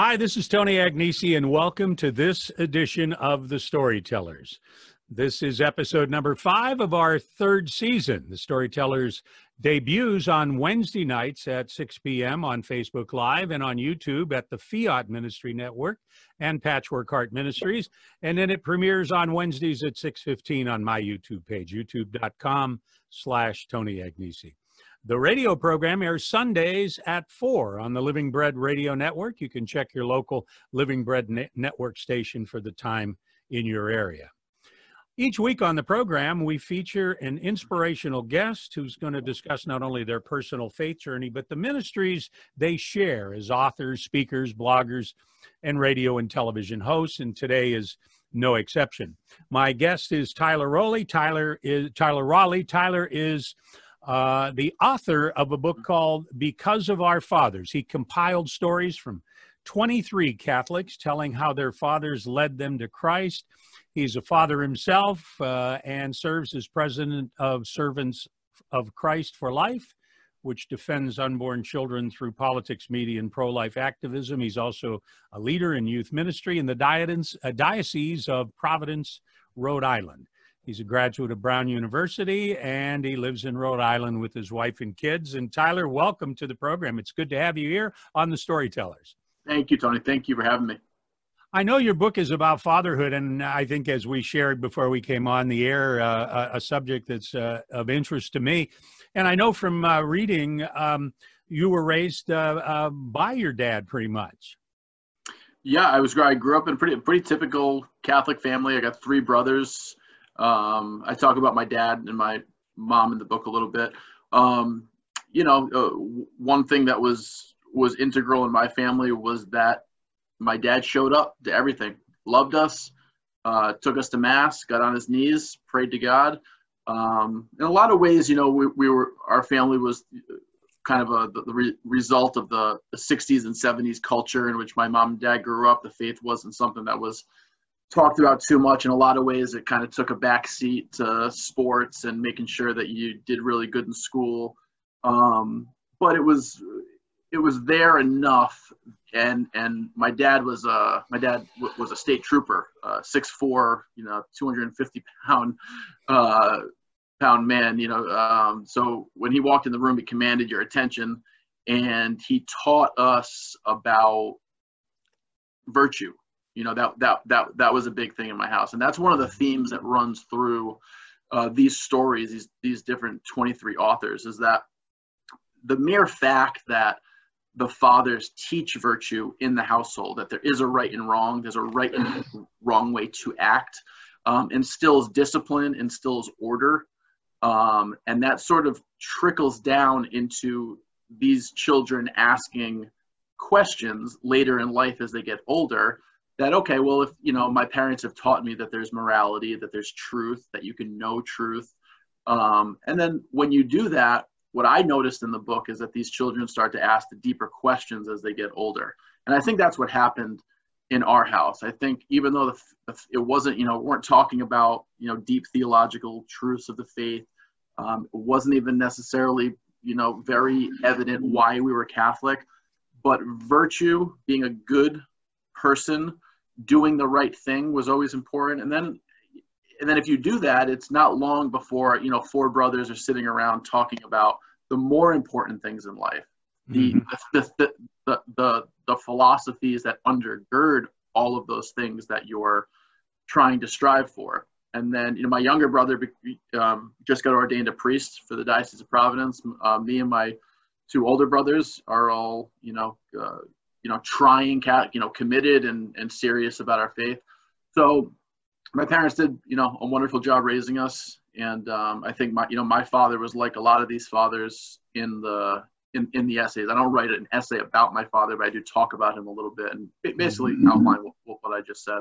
Hi, this is Tony Agnesi, and welcome to this edition of The Storytellers. This is episode number five of our third season. The Storytellers debuts on Wednesday nights at 6 p.m. on Facebook Live and on YouTube at the Fiat Ministry Network and Patchwork Heart Ministries. And then it premieres on Wednesdays at 6.15 on my YouTube page, youtube.com slash Tony Agnesi. The radio program airs Sundays at 4 on the Living Bread Radio Network. You can check your local Living Bread ne- Network station for the time in your area. Each week on the program, we feature an inspirational guest who's going to discuss not only their personal faith journey, but the ministries they share as authors, speakers, bloggers, and radio and television hosts. And today is no exception. My guest is Tyler Rowley. Tyler is Tyler Rowley. Tyler is uh, the author of a book called Because of Our Fathers. He compiled stories from 23 Catholics telling how their fathers led them to Christ. He's a father himself uh, and serves as president of Servants of Christ for Life, which defends unborn children through politics, media, and pro life activism. He's also a leader in youth ministry in the uh, Diocese of Providence, Rhode Island. He's a graduate of Brown University and he lives in Rhode Island with his wife and kids. And Tyler, welcome to the program. It's good to have you here on the Storytellers. Thank you, Tony. Thank you for having me. I know your book is about fatherhood, and I think, as we shared before we came on the air, uh, a subject that's uh, of interest to me. And I know from uh, reading, um, you were raised uh, uh, by your dad pretty much. Yeah, I was. I grew up in a pretty pretty typical Catholic family. I got three brothers. Um, I talk about my dad and my mom in the book a little bit. Um, you know, uh, one thing that was was integral in my family was that my dad showed up to everything, loved us, uh, took us to mass, got on his knees, prayed to God. Um, in a lot of ways, you know, we, we were our family was kind of a the, the re- result of the 60s and 70s culture in which my mom and dad grew up. The faith wasn't something that was talked about too much in a lot of ways. It kind of took a backseat to sports and making sure that you did really good in school. Um, but it was it was there enough. And and my dad was a my dad w- was a state trooper uh, six four you know 250 pound uh, pound man you know. Um, so when he walked in the room he commanded your attention and he taught us about virtue you know that that that that was a big thing in my house. And that's one of the themes that runs through uh, these stories these these different 23 authors is that the mere fact that the fathers teach virtue in the household that there is a right and wrong there's a right and wrong way to act um, instills discipline instills order um, and that sort of trickles down into these children asking questions later in life as they get older that okay well if you know my parents have taught me that there's morality that there's truth that you can know truth um, and then when you do that what i noticed in the book is that these children start to ask the deeper questions as they get older. And i think that's what happened in our house. I think even though the, the, it wasn't you know weren't talking about you know deep theological truths of the faith um, it wasn't even necessarily you know very evident why we were catholic but virtue being a good person doing the right thing was always important. And then and then if you do that it's not long before you know four brothers are sitting around talking about the more important things in life. Mm-hmm. the, the, the, the, the philosophies that undergird all of those things that you're trying to strive for. And then you know my younger brother um, just got ordained a priest for the diocese of providence. Uh, me and my two older brothers are all you know uh, you know, trying, cat you know, committed and, and serious about our faith. So my parents did, you know, a wonderful job raising us. And um, I think my, you know, my father was like a lot of these fathers in the, in, in the essays. I don't write an essay about my father, but I do talk about him a little bit and basically mm-hmm. outline what, what I just said.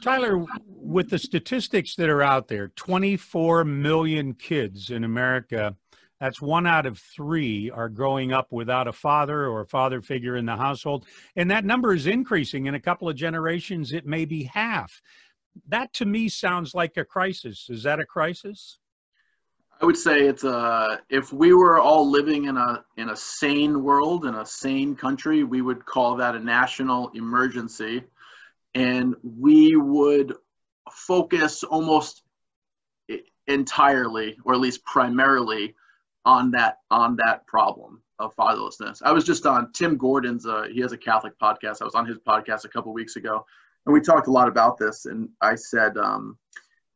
Tyler, with the statistics that are out there, 24 million kids in America that's one out of three are growing up without a father or a father figure in the household. And that number is increasing. In a couple of generations, it may be half. That to me sounds like a crisis. Is that a crisis? I would say it's a if we were all living in a in a sane world in a sane country, we would call that a national emergency, and we would focus almost entirely, or at least primarily, on that on that problem of fatherlessness. I was just on Tim Gordon's. Uh, he has a Catholic podcast. I was on his podcast a couple weeks ago, and we talked a lot about this. And I said. Um,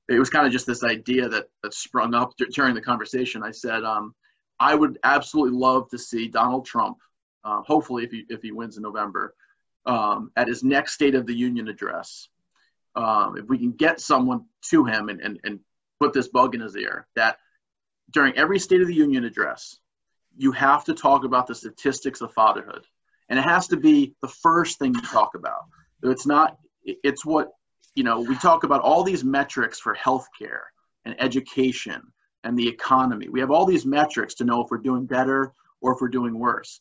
it was kind of just this idea that that sprung up during the conversation. I said, um, I would absolutely love to see Donald Trump, uh, hopefully if he if he wins in November, um, at his next State of the Union address. Um, if we can get someone to him and, and, and put this bug in his ear, that during every State of the Union address, you have to talk about the statistics of fatherhood. And it has to be the first thing you talk about. It's not, it's what you know, we talk about all these metrics for healthcare and education and the economy. We have all these metrics to know if we're doing better or if we're doing worse.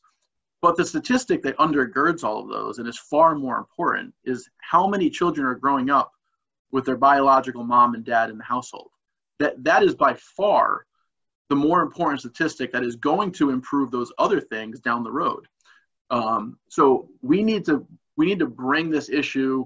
But the statistic that undergirds all of those and is far more important is how many children are growing up with their biological mom and dad in the household. That that is by far the more important statistic that is going to improve those other things down the road. Um, so we need to we need to bring this issue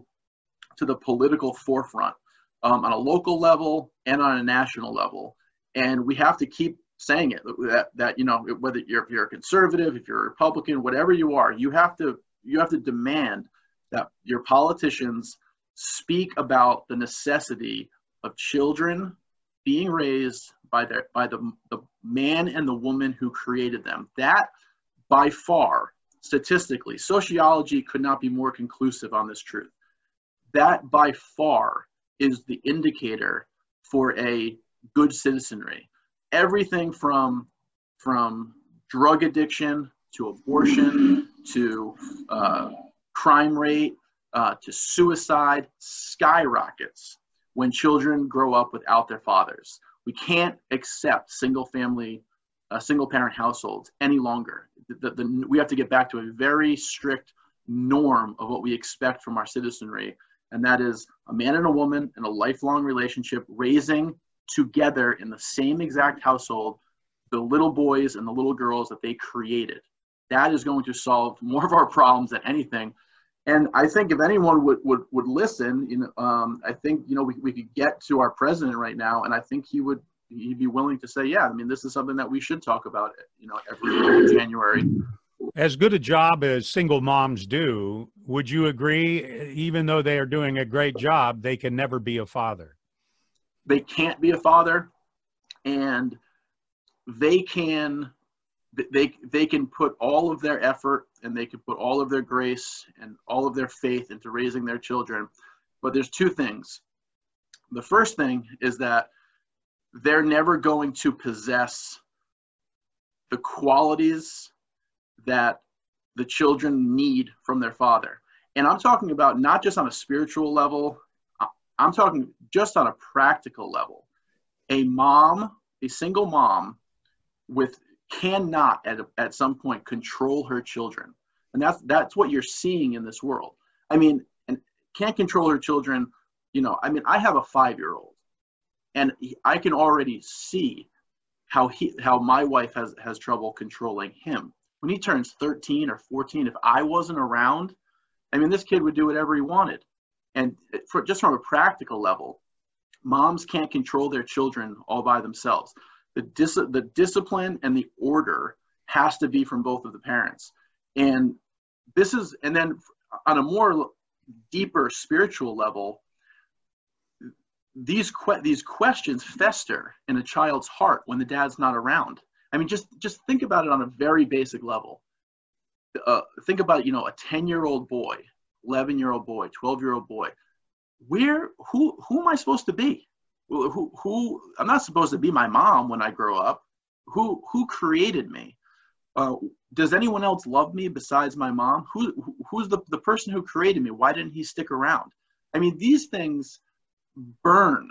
to the political forefront um, on a local level and on a national level. And we have to keep saying it that, that you know whether you're if you're a conservative, if you're a Republican, whatever you are, you have to you have to demand that your politicians speak about the necessity of children being raised by their by the, the man and the woman who created them. That by far statistically sociology could not be more conclusive on this truth that by far is the indicator for a good citizenry. Everything from from drug addiction to abortion to uh, crime rate uh, to suicide skyrockets when children grow up without their fathers. We can't accept single family, uh, single parent households any longer. The, the, we have to get back to a very strict norm of what we expect from our citizenry and that is a man and a woman in a lifelong relationship raising together in the same exact household the little boys and the little girls that they created. That is going to solve more of our problems than anything. And I think if anyone would, would, would listen, you know, um, I think, you know, we, we could get to our president right now, and I think he would he'd be willing to say, yeah, I mean, this is something that we should talk about, you know, every January as good a job as single moms do, would you agree, even though they are doing a great job, they can never be a father? They can't be a father, and they can they they can put all of their effort and they can put all of their grace and all of their faith into raising their children but there's two things the first thing is that they're never going to possess the qualities that the children need from their father. And I'm talking about not just on a spiritual level, I'm talking just on a practical level. A mom, a single mom, with cannot at, at some point control her children. And that's that's what you're seeing in this world. I mean, and can't control her children, you know, I mean, I have a five year old and I can already see how he how my wife has has trouble controlling him when he turns 13 or 14, if I wasn't around, I mean, this kid would do whatever he wanted. And for, just from a practical level, moms can't control their children all by themselves. The, dis- the discipline and the order has to be from both of the parents. And this is, and then on a more deeper spiritual level, these que- these questions fester in a child's heart when the dad's not around. I mean, just just think about it on a very basic level. Uh, think about you know a 10 year old boy 11 year old boy 12 year old boy where who who am i supposed to be who who i'm not supposed to be my mom when i grow up. Who who created me? Uh, does anyone else love me besides my mom? Who who's the, the person who created me? Why didn't he stick around? I mean these things burn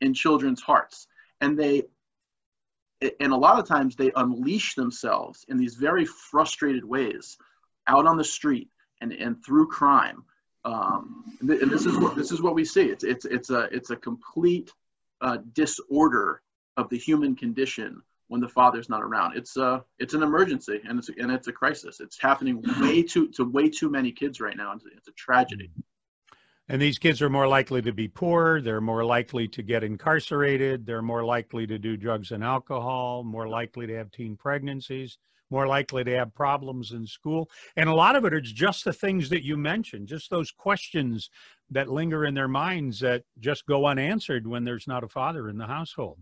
in children's hearts and they and a lot of times they unleash themselves in these very frustrated ways out on the street and, and through crime. Um, and, and, this is what this is what we see. It's it's it's a it's a complete uh, disorder of the human condition when the father's not around. It's a it's an emergency and it's and it's a crisis. It's happening way too to way too many kids right now. It's, it's a tragedy. And these kids are more likely to be poor. They're more likely to get incarcerated. They're more likely to do drugs and alcohol. More likely to have teen pregnancies. More likely to have problems in school. And a lot of it is just the things that you mentioned, just those questions that linger in their minds that just go unanswered when there's not a father in the household.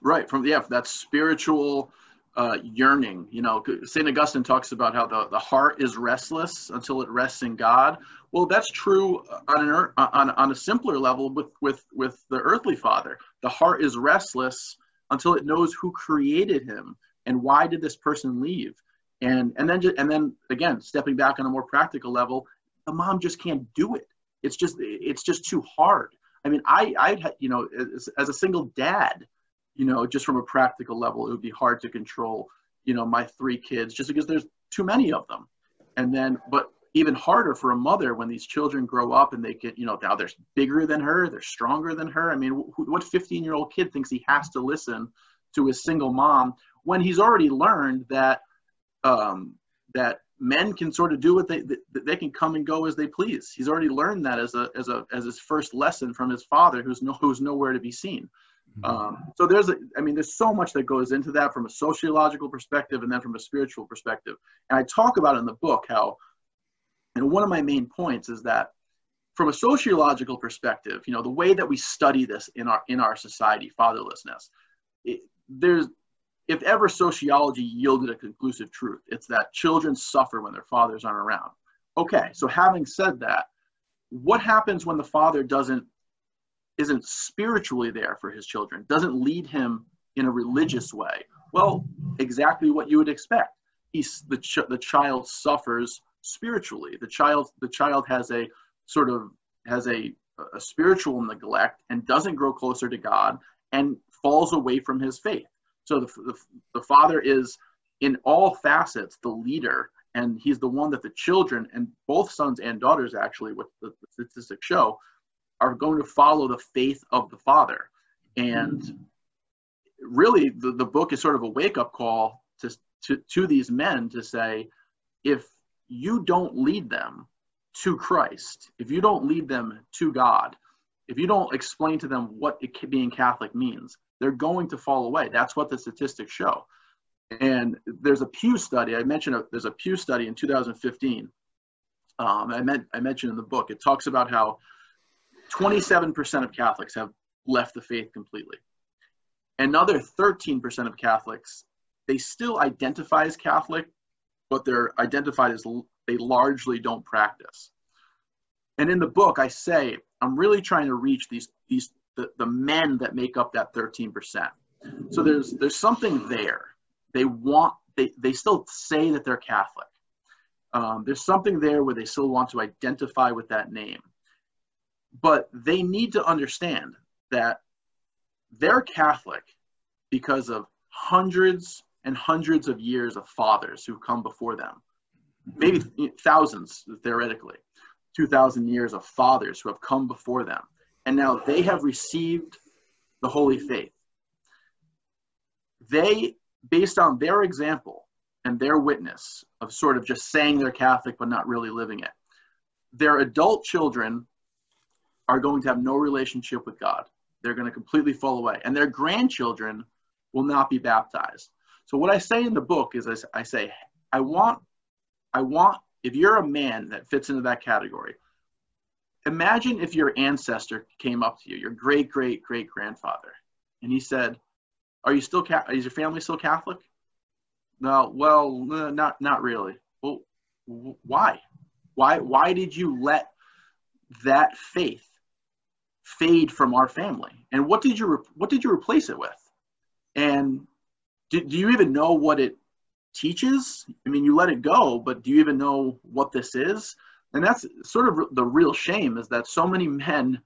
Right. From the yeah, that spiritual uh, yearning. You know, St. Augustine talks about how the, the heart is restless until it rests in God. Well, that's true on an on, on a simpler level with, with, with the earthly father. The heart is restless until it knows who created him and why did this person leave. And, and then just, and then again, stepping back on a more practical level, the mom just can't do it. It's just it's just too hard. I mean, I I you know as, as a single dad, you know, just from a practical level, it would be hard to control, you know, my three kids just because there's too many of them. And then, but even harder for a mother when these children grow up and they get, you know, now they're bigger than her, they're stronger than her. I mean, what 15 year old kid thinks he has to listen to his single mom when he's already learned that, um, that men can sort of do what they, they can come and go as they please. He's already learned that as a, as a, as his first lesson from his father, who's no, who's nowhere to be seen. Mm-hmm. Um, so there's a, I mean, there's so much that goes into that from a sociological perspective and then from a spiritual perspective. And I talk about in the book how, and one of my main points is that from a sociological perspective, you know, the way that we study this in our in our society, fatherlessness, it, there's if ever sociology yielded a conclusive truth, it's that children suffer when their fathers aren't around. Okay, so having said that, what happens when the father doesn't isn't spiritually there for his children, doesn't lead him in a religious way, well, exactly what you would expect. He's, the, ch- the child suffers spiritually. The child, the child has a sort of has a, a spiritual neglect and doesn't grow closer to God and falls away from his faith. So the, the, the father is in all facets the leader and he's the one that the children and both sons and daughters actually what the, the statistics show are going to follow the faith of the Father. And really, the, the book is sort of a wake up call to, to, to these men to say, if you don't lead them to Christ, if you don't lead them to God, if you don't explain to them what it, being Catholic means, they're going to fall away. That's what the statistics show. And there's a Pew study. I mentioned a, there's a Pew study in 2015. Um, I, meant, I mentioned in the book. It talks about how 27% of Catholics have left the faith completely. Another 13% of Catholics, they still identify as Catholic, but they're identified as they largely don't practice. And in the book, I say I'm really trying to reach these these the, the men that make up that 13%. So there's there's something there. They want they they still say that they're Catholic. Um, there's something there where they still want to identify with that name but they need to understand that they're Catholic because of hundreds and hundreds of years of fathers who've come before them, maybe thousands theoretically, 2,000 years of fathers who have come before them. And now they have received the holy faith. They, based on their example and their witness of sort of just saying they're Catholic but not really living it, their adult children are going to have no relationship with God. They're going to completely fall away. And their grandchildren will not be baptized. So what I say in the book is I say, I want, I want, if you're a man that fits into that category, imagine if your ancestor came up to you, your great, great, great grandfather, and he said, are you still, is your family still Catholic? No, well, not, not really. Well, why? Why, why did you let that faith fade from our family. And what did you re- what did you replace it with? And do, do you even know what it teaches? I mean, you let it go, but do you even know what this is? And that's sort of the real shame is that so many men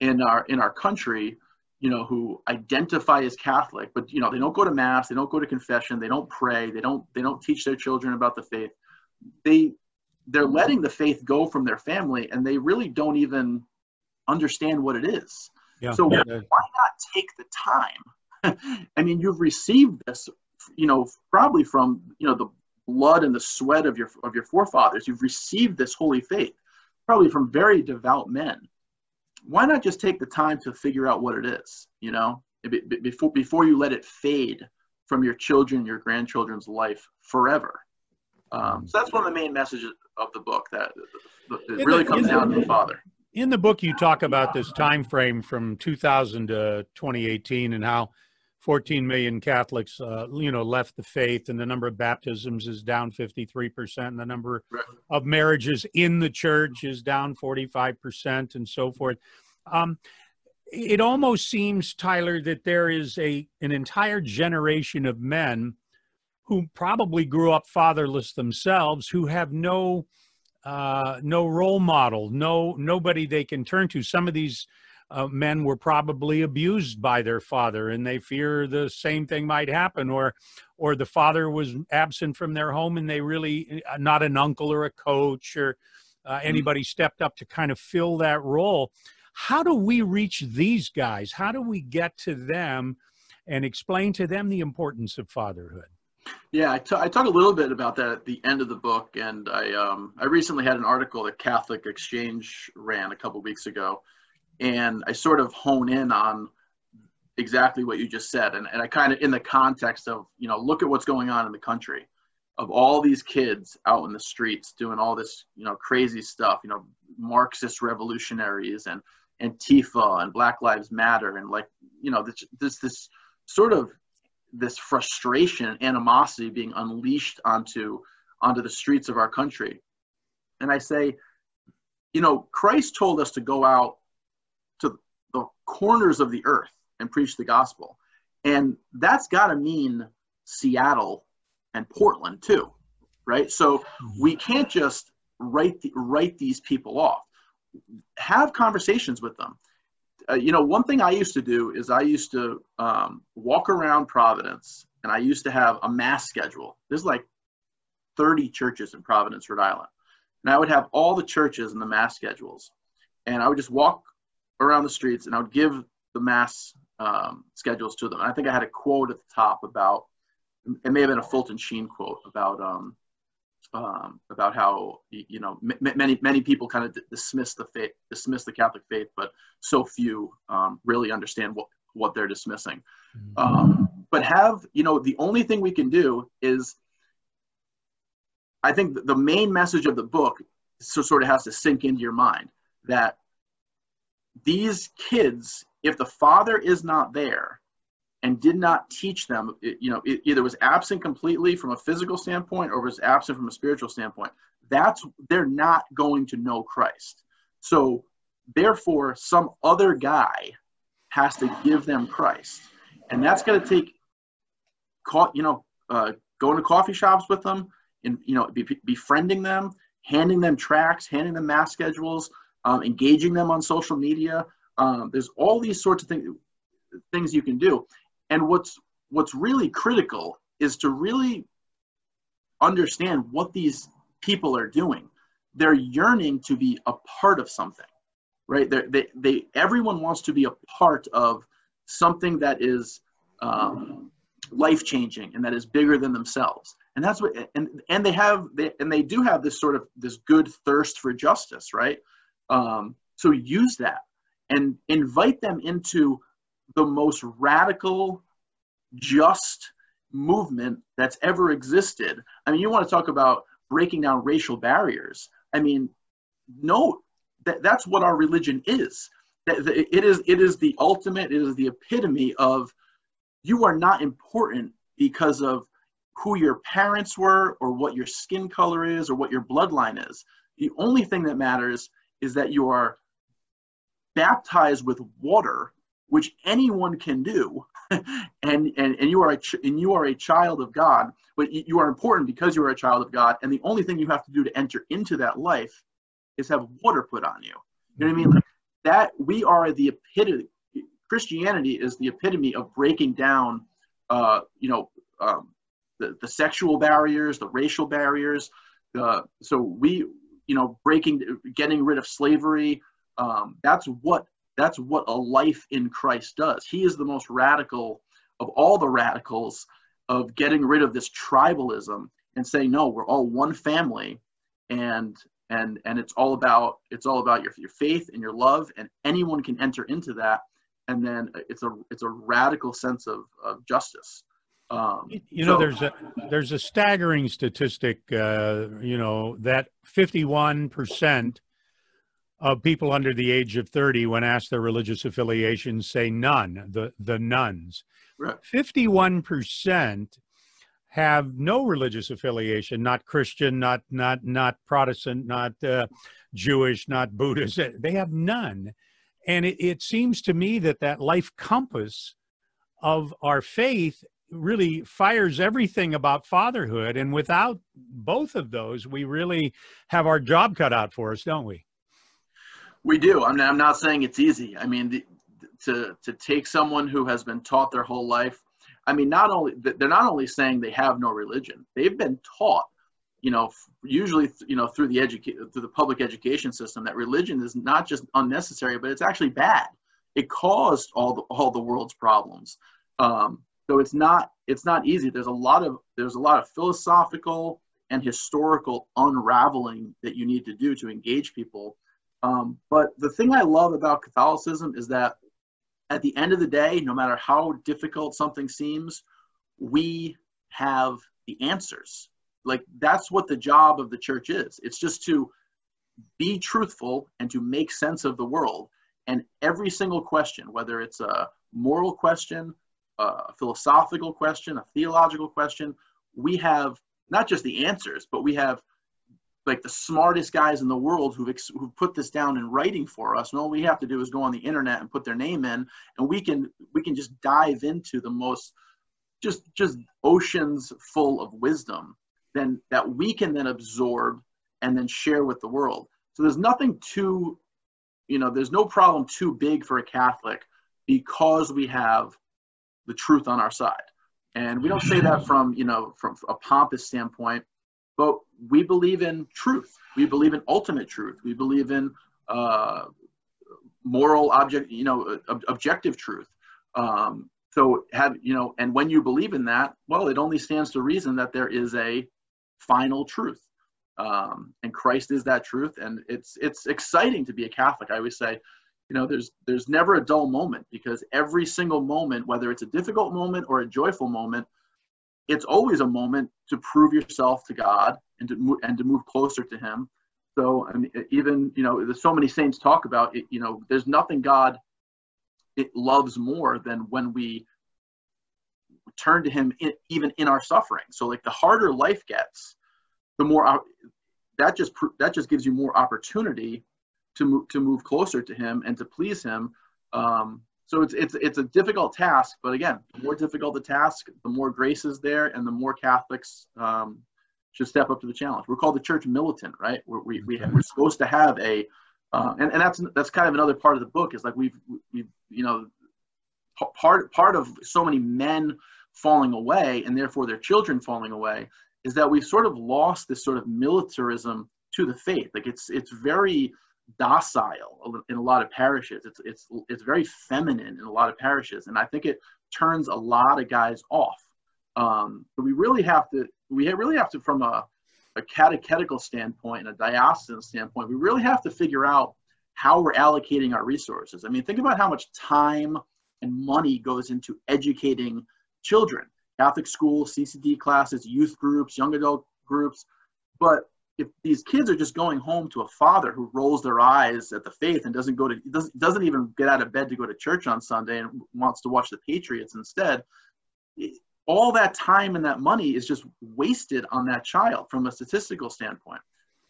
in our in our country, you know, who identify as Catholic, but you know, they don't go to mass, they don't go to confession, they don't pray, they don't they don't teach their children about the faith. They they're letting the faith go from their family and they really don't even understand what it is. Yeah. So why not take the time I mean, you've received this, you know, probably from you know the blood and the sweat of your of your forefathers. You've received this holy faith, probably from very devout men. Why not just take the time to figure out what it is? You know, before before you let it fade from your children, your grandchildren's life forever. Um, so that's one of the main messages of the book that it really comes down to the father. In the book, you talk about this time frame from 2000 to 2018 and how 14 million Catholics, uh, you know, left the faith, and the number of baptisms is down 53 percent, and the number right. of marriages in the church is down 45 percent, and so forth. Um, it almost seems, Tyler, that there is a an entire generation of men who probably grew up fatherless themselves, who have no uh, no role model, no nobody they can turn to. Some of these uh, men were probably abused by their father and they fear the same thing might happen or or the father was absent from their home and they really uh, not an uncle or a coach or uh, mm-hmm. anybody stepped up to kind of fill that role. How do we reach these guys? How do we get to them and explain to them the importance of fatherhood? Yeah, I, t- I talk a little bit about that at the end of the book, and I um, I recently had an article that Catholic Exchange ran a couple weeks ago, and I sort of hone in on exactly what you just said. And, and I kind of, in the context of, you know, look at what's going on in the country of all these kids out in the streets doing all this, you know, crazy stuff, you know, Marxist revolutionaries and Antifa and Black Lives Matter. And like, you know, this, this, this sort of this frustration and animosity being unleashed onto, onto the streets of our country. And I say, you know, Christ told us to go out corners of the earth and preach the gospel. And that's got to mean Seattle and Portland too, right? So we can't just write the, write these people off. Have conversations with them. Uh, you know, one thing I used to do is I used to um, walk around Providence, and I used to have a mass schedule. There's like 30 churches in Providence, Rhode Island, and I would have all the churches and the mass schedules, and I would just walk around the streets and I would give the mass um, schedules to them. And I think I had a quote at the top about, it may have been a Fulton Sheen quote about, um, um, about how you know m- many many people kind of dismiss the faith, dismiss the Catholic faith, but so few um, really understand what what they're dismissing. Mm-hmm. Um, but have you know the only thing we can do is, I think the main message of the book so sort of has to sink into your mind that these kids, if the father is not there and did not teach them, you know, it either was absent completely from a physical standpoint or was absent from a spiritual standpoint, that's they're not going to know Christ. So therefore, some other guy has to give them Christ, and that's going to take, you know, uh, going to coffee shops with them, and you know, befriending them, handing them tracts, handing them mass schedules, um, engaging them on social media. Um, there's all these sorts of things things you can do. And what's what's really critical is to really understand what these people are doing. They're yearning to be a part of something, right? They're, they they everyone wants to be a part of something that is um, life changing and that is bigger than themselves. And that's what and and they have they, and they do have this sort of this good thirst for justice, right? Um, so use that and invite them into the most radical, just movement that's ever existed. I mean, you want to talk about breaking down racial barriers. I mean, no, that, that's what our religion is. That It is, it is the ultimate, it is the epitome of you are not important because of who your parents were or what your skin color is or what your bloodline is. The only thing that matters is that you are baptized with water, which anyone can do, and, and, and, you are a ch- and you are a child of God, but you are important because you are a child of God, and the only thing you have to do to enter into that life is have water put on you. You know what I mean? Like that we are the epitome. Christianity is the epitome of breaking down, uh, you know, um, the, the sexual barriers, the racial barriers. Uh, so we you know breaking getting rid of slavery um, that's what that's what a life in christ does. He is the most radical of all the radicals of getting rid of this tribalism and saying no we're all one family and and and it's all about it's all about your, your faith and your love and anyone can enter into that. And then it's a it's a radical sense of, of justice um, you know so, there's a there's a staggering statistic uh, you know that 51 percent of people under the age of 30 when asked their religious affiliations say none the the nuns right. 51% have no religious affiliation not christian not not not protestant not uh, jewish not buddhist they have none and it, it seems to me that that life compass of our faith really fires everything about fatherhood and without both of those we really have our job cut out for us don't we we do i'm not, I'm not saying it's easy i mean the, to to take someone who has been taught their whole life I mean, not only they're not only saying they have no religion, they've been taught, you know, usually you know through the educate through the public education system that religion is not just unnecessary, but it's actually bad. It caused all the all the world's problems. Um, so it's not it's not easy. There's a lot of there's a lot of philosophical and historical unraveling that you need to do to engage people. Um, but the thing I love about Catholicism is that at the end of the day, no matter how difficult something seems, we have the answers. Like that's what the job of the church is. It's just to be truthful and to make sense of the world. And every single question, whether it's a moral question, a philosophical question, a theological question, we have not just the answers, but we have like the smartest guys in the world who've, ex- who've put this down in writing for us and all we have to do is go on the internet and put their name in and we can we can just dive into the most just just oceans full of wisdom then that we can then absorb and then share with the world. So there's nothing too you know there's no problem too big for a catholic because we have the truth on our side and we don't say that from you know from a pompous standpoint but we believe in truth. We believe in ultimate truth. We believe in uh, moral object, you know, ob- objective truth. Um, so have you know, and when you believe in that, well, it only stands to reason that there is a final truth, um, and Christ is that truth. And it's it's exciting to be a Catholic. I always say, you know, there's there's never a dull moment because every single moment, whether it's a difficult moment or a joyful moment, it's always a moment to prove yourself to God and to move, and to move closer to Him. So I mean, even you know, there's so many saints talk about it. You know, there's nothing God it loves more than when we turn to Him in, even in our suffering. So like the harder life gets, the more uh, that just that just gives you more opportunity to move to move closer to Him and to please Him. Um, so it's it's it's a difficult task, but again, the more difficult the task, the more grace is there, and the more Catholics um, should step up to the challenge. We're called the church militant, right? We're, we we we're supposed to have a, uh, and and that's that's kind of another part of the book is like we've we've you know, part part of so many men falling away and therefore their children falling away is that we've sort of lost this sort of militarism to the faith. Like it's it's very docile in a lot of parishes. It's it's it's very feminine in a lot of parishes, and I think it turns a lot of guys off. Um, but we really have to we really have to from a, a catechetical standpoint and a diocesan standpoint, we really have to figure out how we're allocating our resources. I mean, think about how much time and money goes into educating children. Catholic schools, CCD classes, youth groups, young adult groups, but if these kids are just going home to a father who rolls their eyes at the faith and doesn't go to doesn't, doesn't even get out of bed to go to church on sunday and wants to watch the patriots instead all that time and that money is just wasted on that child from a statistical standpoint.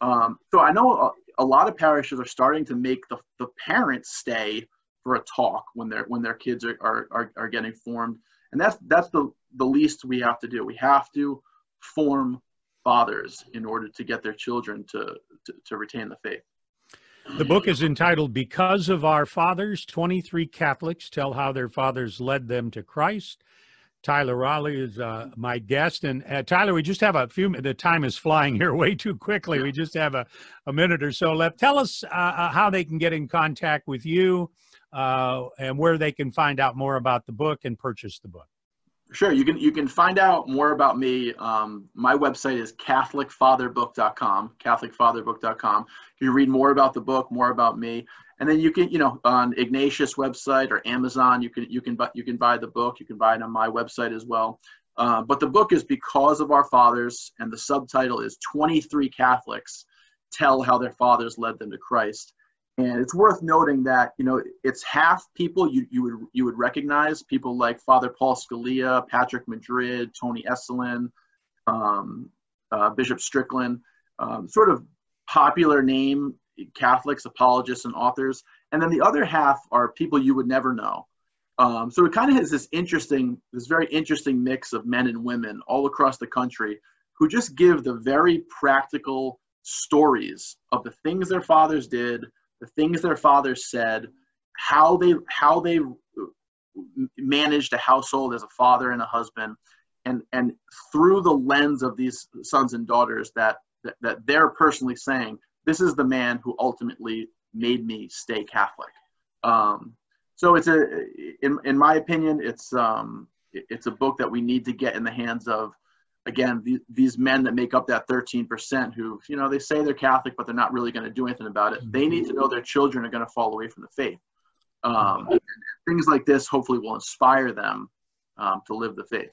Um, so i know a, a, lot of parishes are starting to make the, the parents stay for a talk when their when their kids are, are, are, are getting formed. And that's that's the the least we have to do. We have to form fathers in order to get their children to, to, to retain the faith. The book is entitled Because of Our Fathers 23 Catholics Tell How Their Fathers Led Them to Christ. Tyler Rowley is uh, my guest. And uh, Tyler, we just have a few, the time is flying here way too quickly. We just have a, a minute or so left. Tell us uh, uh how they can get in contact with you uh, and where they can find out more about the book and purchase the book. Sure, you can you can find out more about me. Um, my website is CatholicFatherbook.com. CatholicFatherbook.com. You read more about the book, more about me, and then you can you know on Ignatius website or Amazon you can you can buy you can buy the book. You can buy it on my website as well. Uh, but the book is because of our fathers, and the subtitle is 23 Catholics tell how their fathers led them to Christ. And it's worth noting that you know it's half people you, you would you would recognize people like Father Paul Scalia, Patrick Madrid, Tony Esolen, um, uh, Bishop Strickland, um, sort of popular name Catholics, apologists, and authors. And then the other half are people you would never know. Um, so it kind of has this interesting, this very interesting mix of men and women all across the country who just give the very practical stories of the things their fathers did, the things their fathers said, how they how they managed a household as a father and a husband, and and through the lens of these sons and daughters that that, that they're personally saying, this is the man who ultimately made me stay Catholic. Um, so it's a, in, in my opinion, it's um, it's a book that we need to get in the hands of again, the, these men that make up that 13% who, you know, they say they're Catholic, but they're not really going to do anything about it. They need to know their children are going to fall away from the faith. Um, things like this hopefully will inspire them um, to live the faith.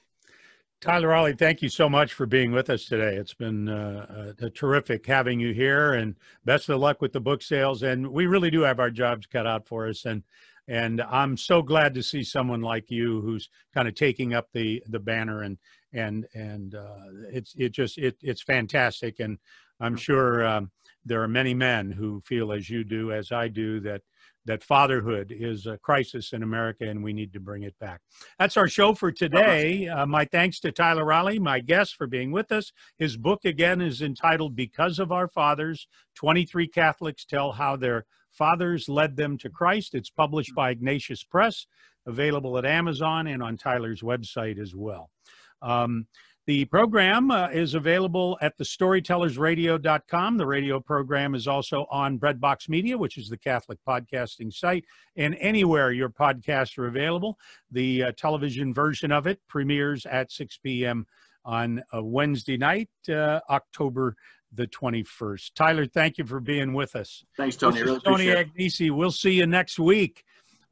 Tyler Rowley, thank you so much for being with us today. It's been uh, uh, terrific having you here, and best of luck with the book sales. And we really do have our jobs cut out for us, and and I'm so glad to see someone like you who's kind of taking up the the banner and and and uh, it's it just it it's fantastic and i'm sure um, there are many men who feel as you do as i do that that fatherhood is a crisis in america and we need to bring it back. That's our show for today. Uh, my thanks to tyler rowley my guest for being with us. His book again is entitled because of our fathers 23 catholics tell how their fathers led them to christ. It's published by ignatius press available at amazon and on tyler's website as well um, the program uh, is available at thestorytellersradio.com. The radio program is also on Breadbox Media, which is the Catholic podcasting site, and anywhere your podcasts are available. The uh, television version of it premieres at 6 p.m. on a Wednesday night, uh, October the 21st. Tyler, thank you for being with us. Thanks, Tony. Really Tony Agnesi. We'll see you next week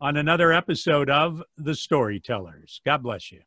on another episode of The Storytellers. God bless you.